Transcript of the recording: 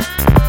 you